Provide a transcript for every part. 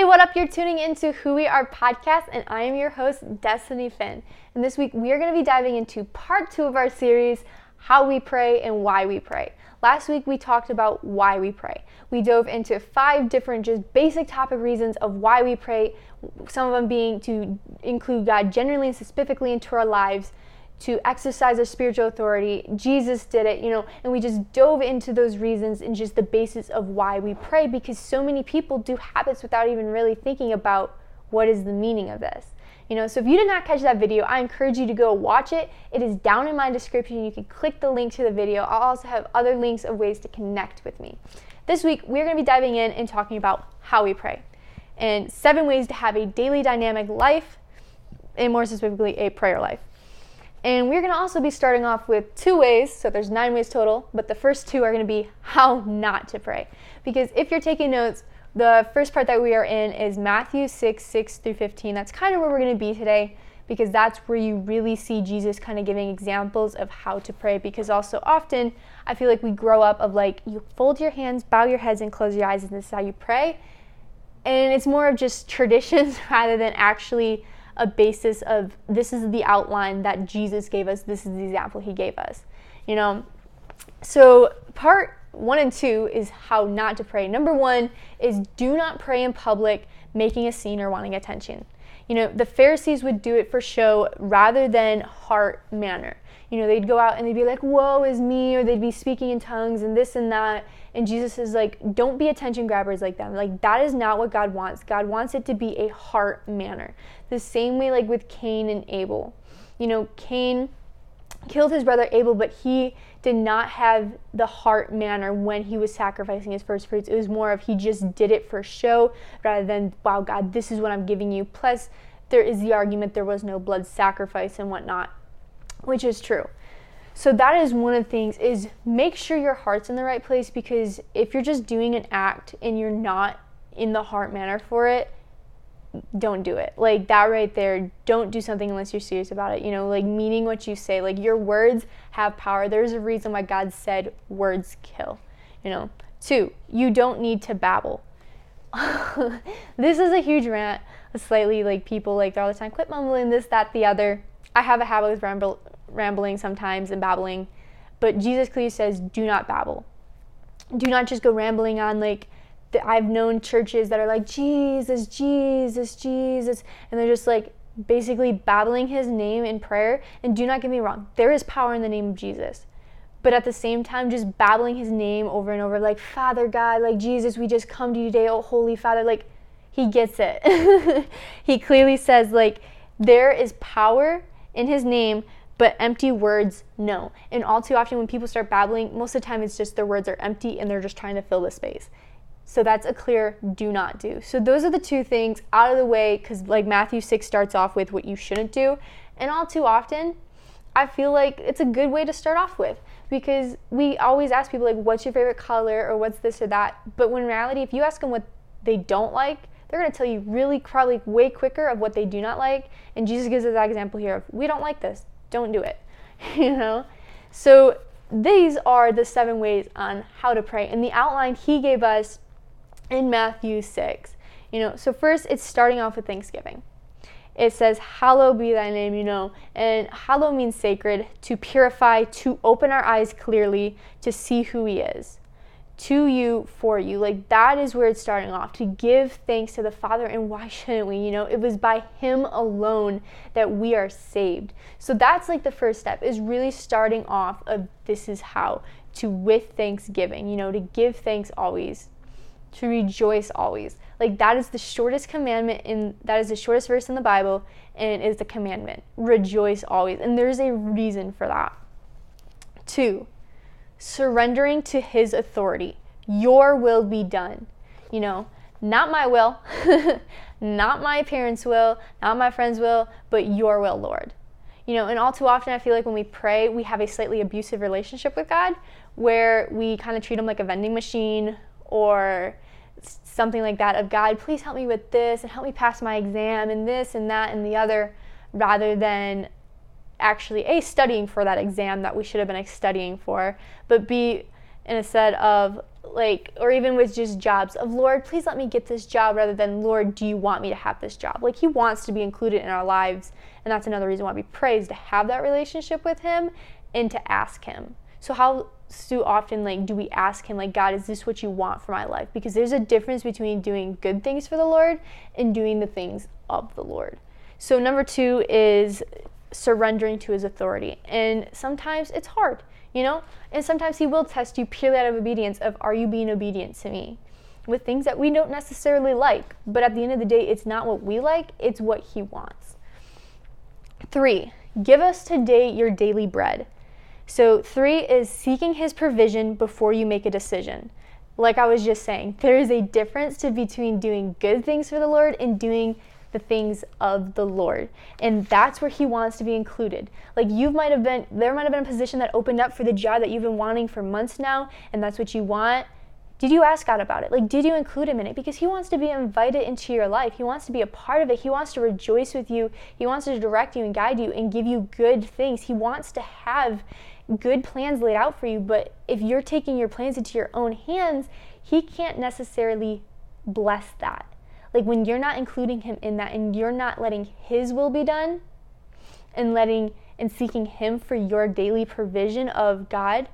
Hey, what up? You're tuning into Who We Are podcast, and I am your host, Destiny Finn. And this week, we are going to be diving into part two of our series, How We Pray and Why We Pray. Last week, we talked about why we pray. We dove into five different, just basic topic reasons of why we pray, some of them being to include God generally and specifically into our lives to exercise our spiritual authority. Jesus did it, you know, and we just dove into those reasons and just the basis of why we pray because so many people do habits without even really thinking about what is the meaning of this. You know, so if you did not catch that video, I encourage you to go watch it. It is down in my description. You can click the link to the video. I'll also have other links of ways to connect with me. This week, we're going to be diving in and talking about how we pray and seven ways to have a daily dynamic life, and more specifically, a prayer life. And we're to also be starting off with two ways, so there's nine ways total, but the first two are to be how not to pray. Because if you're taking notes, the first part that we are in is Matthew 6, 6 through 15. That's kind of where we're to be today because that's where you really see Jesus kind of giving examples of how to pray. Because also often I feel like we grow up of like, you fold your hands, bow your heads, and close your eyes, and this is how you pray. And it's more of just traditions rather than actually a basis of this is the outline that Jesus gave us, this is the example he gave us. You know, so part one and two is how not to pray. Number one is do not pray in public, making a scene or wanting attention. You know, the Pharisees would do it for show rather than heart manner. You know, they'd go out and they'd be like, Woe is me, or they'd be speaking in tongues and this and that. And Jesus is like, Don't be attention grabbers like them. Like, that is not what God wants. God wants it to be a heart manner. The same way, like with Cain and Abel. You know, Cain killed his brother Abel, but he did not have the heart manner when he was sacrificing his first fruits. It was more of he just did it for show rather than, wow, God, this is what I'm giving you. Plus, there is the argument there was no blood sacrifice and whatnot, which is true. So that is one of the things is make sure your heart's in the right place because if you're just doing an act and you're not in the heart manner for it, don't do it. Like that right there, don't do something unless you're serious about it. You know, like meaning what you say. Like your words have power. There's a reason why God said words kill. You know. Two, you don't need to babble. this is a huge rant. Slightly like people like all the time, quit mumbling this, that, the other. I have a habit with ramble, rambling sometimes and babbling, but Jesus clearly says, do not babble. Do not just go rambling on like I've known churches that are like, Jesus, Jesus, Jesus, and they're just like basically babbling his name in prayer. And do not get me wrong, there is power in the name of Jesus. But at the same time, just babbling his name over and over, like, Father God, like, Jesus, we just come to you today, oh, Holy Father, like, he gets it. he clearly says, like, there is power in his name, but empty words, no. And all too often, when people start babbling, most of the time it's just their words are empty and they're just trying to fill the space. So that's a clear do not do. So those are the two things out of the way because, like, Matthew 6 starts off with what you shouldn't do. And all too often, I feel like it's a good way to start off with because we always ask people, like, what's your favorite color or what's this or that. But when in reality, if you ask them what they don't like, they're going to tell you really probably way quicker of what they do not like. And Jesus gives us that example here of, we don't like this, don't do it. you know? So these are the seven ways on how to pray. And the outline he gave us in Matthew 6. You know, so first it's starting off with Thanksgiving. It says, Hallowed be thy name, you know, and hallow means sacred, to purify, to open our eyes clearly, to see who he is. To you, for you. Like that is where it's starting off, to give thanks to the Father. And why shouldn't we? You know, it was by him alone that we are saved. So that's like the first step, is really starting off of this is how to with thanksgiving, you know, to give thanks always to rejoice always. Like that is the shortest commandment in that is the shortest verse in the Bible and it is the commandment. Rejoice always. And there's a reason for that. 2. Surrendering to his authority. Your will be done. You know, not my will, not my parents' will, not my friends' will, but your will, Lord. You know, and all too often I feel like when we pray, we have a slightly abusive relationship with God where we kind of treat him like a vending machine or something like that of God, please help me with this and help me pass my exam and this and that and the other, rather than actually A, studying for that exam that we should have been studying for, but B, instead of like or even with just jobs of lord please let me get this job rather than lord do you want me to have this job? Like he wants to be included in our lives and that's another reason why we praise to have that relationship with him and to ask him so how so often like do we ask him like god is this what you want for my life? Because there's a difference between doing good things for the lord and doing the things of the lord. So number two is surrendering to his authority. And sometimes it's hard you know? And sometimes he will test you purely out of obedience of are you being obedient to me? With things that we don't necessarily like but at the end of the day it's not what we like it's what he wants. Three give us today your daily bread so three is seeking his provision before you make a decision like i was just saying there is a difference to between doing good things for the lord and doing the things of the Lord. And that's where he wants to be included. Like you might have been there might have been a position that opened up for the job that you've been wanting for months now and that's what you want. Did you ask God about it? Like did you include him in it? Because he wants to be invited into your life. He wants to be a part of it. He wants to rejoice with you. He wants to direct you and guide you and give you good things. He wants to have good plans laid out for you, but if you're taking your plans into your own hands, he can't necessarily bless that. Like when you're not including him in that and you're not letting his will be done and letting and seeking him for your daily provision of God,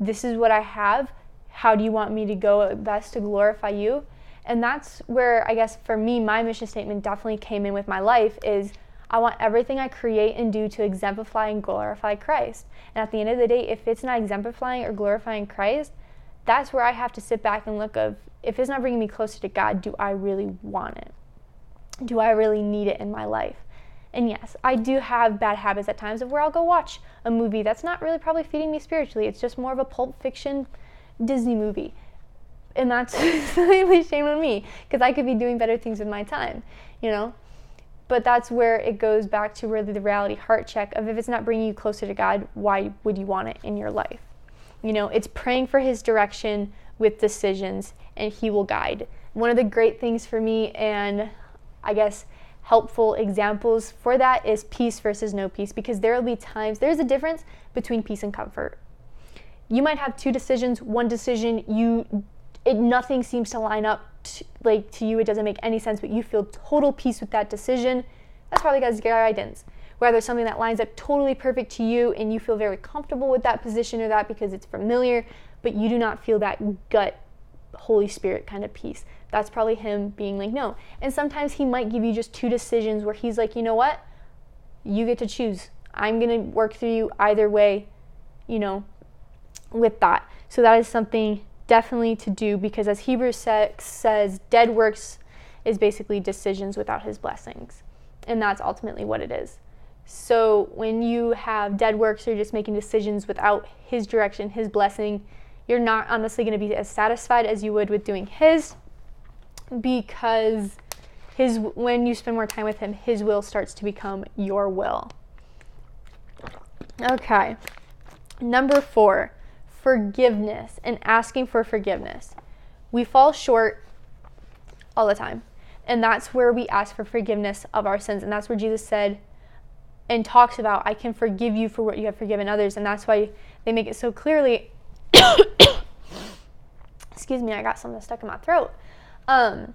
this is what I have. How do you want me to go best to glorify you? And that's where I guess for me my mission statement definitely came in with my life is I want everything I create and do to exemplify and glorify Christ. And at the end of the day, if it's not exemplifying or glorifying Christ, that's where I have to sit back and look of if it's not bringing me closer to God, do I really want it? Do I really need it in my life? And yes, I do have bad habits at times of where I'll go watch a movie that's not really probably feeding me spiritually. It's just more of a pulp fiction Disney movie. And that's slightly shame on me because I could be doing better things with my time, you know? But that's where it goes back to really the reality heart check of if it's not bringing you closer to God, why would you want it in your life? You know, it's praying for His direction with decisions, and He will guide. One of the great things for me, and I guess helpful examples for that, is peace versus no peace, because there will be times, there's a difference between peace and comfort. You might have two decisions, one decision you it nothing seems to line up to, like to you it doesn't make any sense but you feel total peace with that decision that's probably God's guidance whether something that lines up totally perfect to you and you feel very comfortable with that position or that because it's familiar, but you do not feel that gut Holy Spirit kind of peace. That's probably Him being like, no. And sometimes He might give you just two decisions where He's like, you know what? You get to choose. I'm going to work through you either way, you know, with that. So that is something definitely to do because as Hebrews 6 says, dead works is basically decisions without His blessings. And that's ultimately what it is. So when you have dead works or just making decisions without His direction, His blessing, you're not honestly going to be as satisfied as you would with doing His because His when you spend more time with Him, His will starts to become your will. Okay. Number four, forgiveness and asking for forgiveness. We fall short all the time. And that's where we ask for forgiveness of our sins. And that's where Jesus said, and talks about I can forgive you for what you have forgiven others, and that's why they make it so clearly. excuse me, I got something stuck in my throat. Um,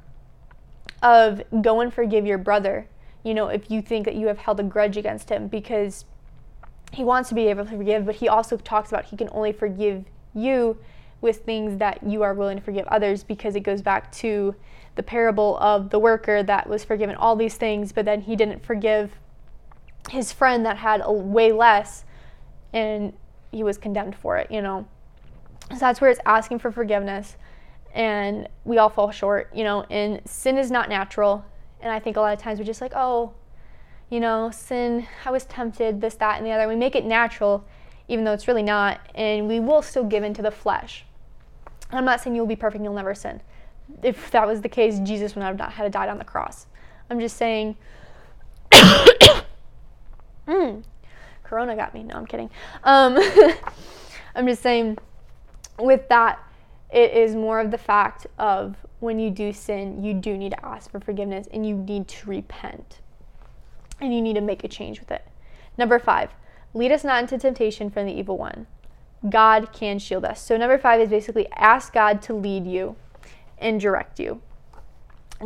of go and forgive your brother. You know, if you think that you have held a grudge against him, because he wants to be able to forgive, but he also talks about he can only forgive you with things that you are willing to forgive others because it goes back to the parable of the worker that was forgiven all these things, but then he didn't forgive his friend that had a way less and he was condemned for it, you know. So that's where it's asking for forgiveness and we all fall short, you know, and sin is not natural. And I think a lot of times we're just like, oh, you know, sin, I was tempted, this, that, and the other. We make it natural, even though it's really not, and we will still give in to the flesh. I'm not saying you'll be perfect you'll never sin. If that was the case, Jesus would not have had to die on the cross. I'm just saying Mm. Corona got me. No, I'm kidding. Um, I'm just saying, with that, it is more of the fact of when you do sin, you do need to ask for forgiveness and you need to repent. And you need to make a change with it. Number five, lead us not into temptation from the evil one. God can shield us. So, number five is basically ask God to lead you and direct you.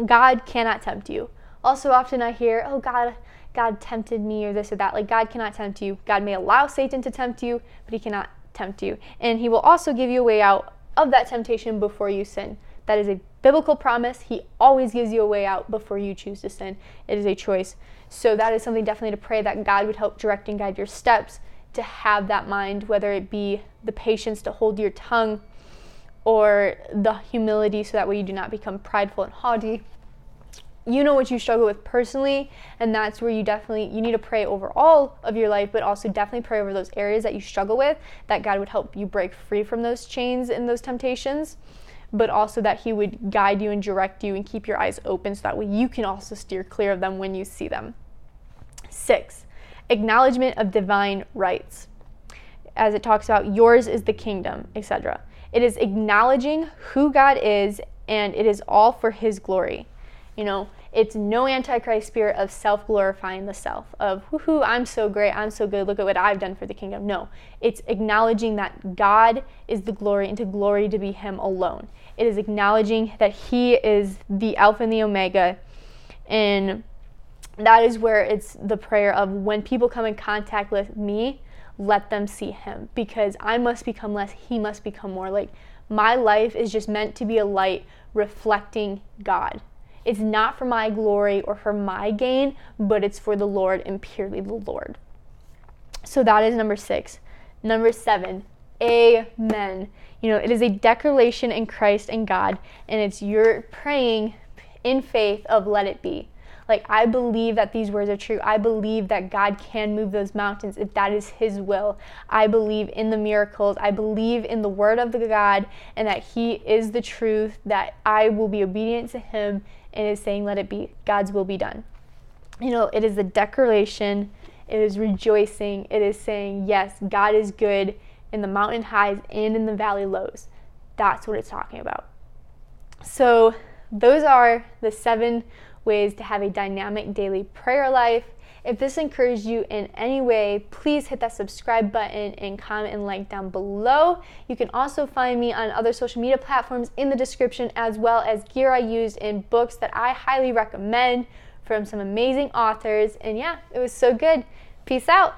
God cannot tempt you. Also, often I hear, oh, God, God tempted me or this or that. Like, God cannot tempt you. God may allow Satan to tempt you, but he cannot tempt you. And he will also give you a way out of that temptation before you sin. That is a biblical promise. He always gives you a way out before you choose to sin. It is a choice. So, that is something definitely to pray that God would help direct and guide your steps to have that mind, whether it be the patience to hold your tongue or the humility so that way you do not become prideful and haughty you know what you struggle with personally and that's where you definitely you need to pray over all of your life but also definitely pray over those areas that you struggle with that god would help you break free from those chains and those temptations but also that he would guide you and direct you and keep your eyes open so that way you can also steer clear of them when you see them. Six acknowledgement of divine rights. As it talks about yours is the kingdom etc it is acknowledging who god is and it is all for his glory. You know it's no antichrist spirit of self glorifying the self, of whoo hoo I'm so great, I'm so good, look at what I've done for the kingdom. No, it's acknowledging that God is the glory and to glory to be Him alone. It is acknowledging that He is the Alpha and the Omega. And that is where it's the prayer of when people come in contact with me, let them see Him because I must become less, He must become more. Like my life is just meant to be a light reflecting God. It's not for my glory or for my gain, but it's for the Lord and purely the Lord. So that is number six. Number seven, amen. You know, it is a declaration in Christ and God, and it's your praying in faith of let it be. Like, I believe that these words are true. I believe that God can move those mountains if that is His will. I believe in the miracles. I believe in the word of the God and that He is the truth, that I will be obedient to Him and is saying, Let it be. God's will be done. You know, it is the declaration, it is rejoicing, it is saying, Yes, God is good in the mountain highs and in the valley lows. That's what it's talking about. So, those are the seven ways to have a dynamic daily prayer life. If this encouraged you in any way, please hit that subscribe button and comment and like down below. You can also find me on other social media platforms in the description, as well as gear I used in books that I highly recommend from some amazing authors. And yeah, it was so good. Peace out.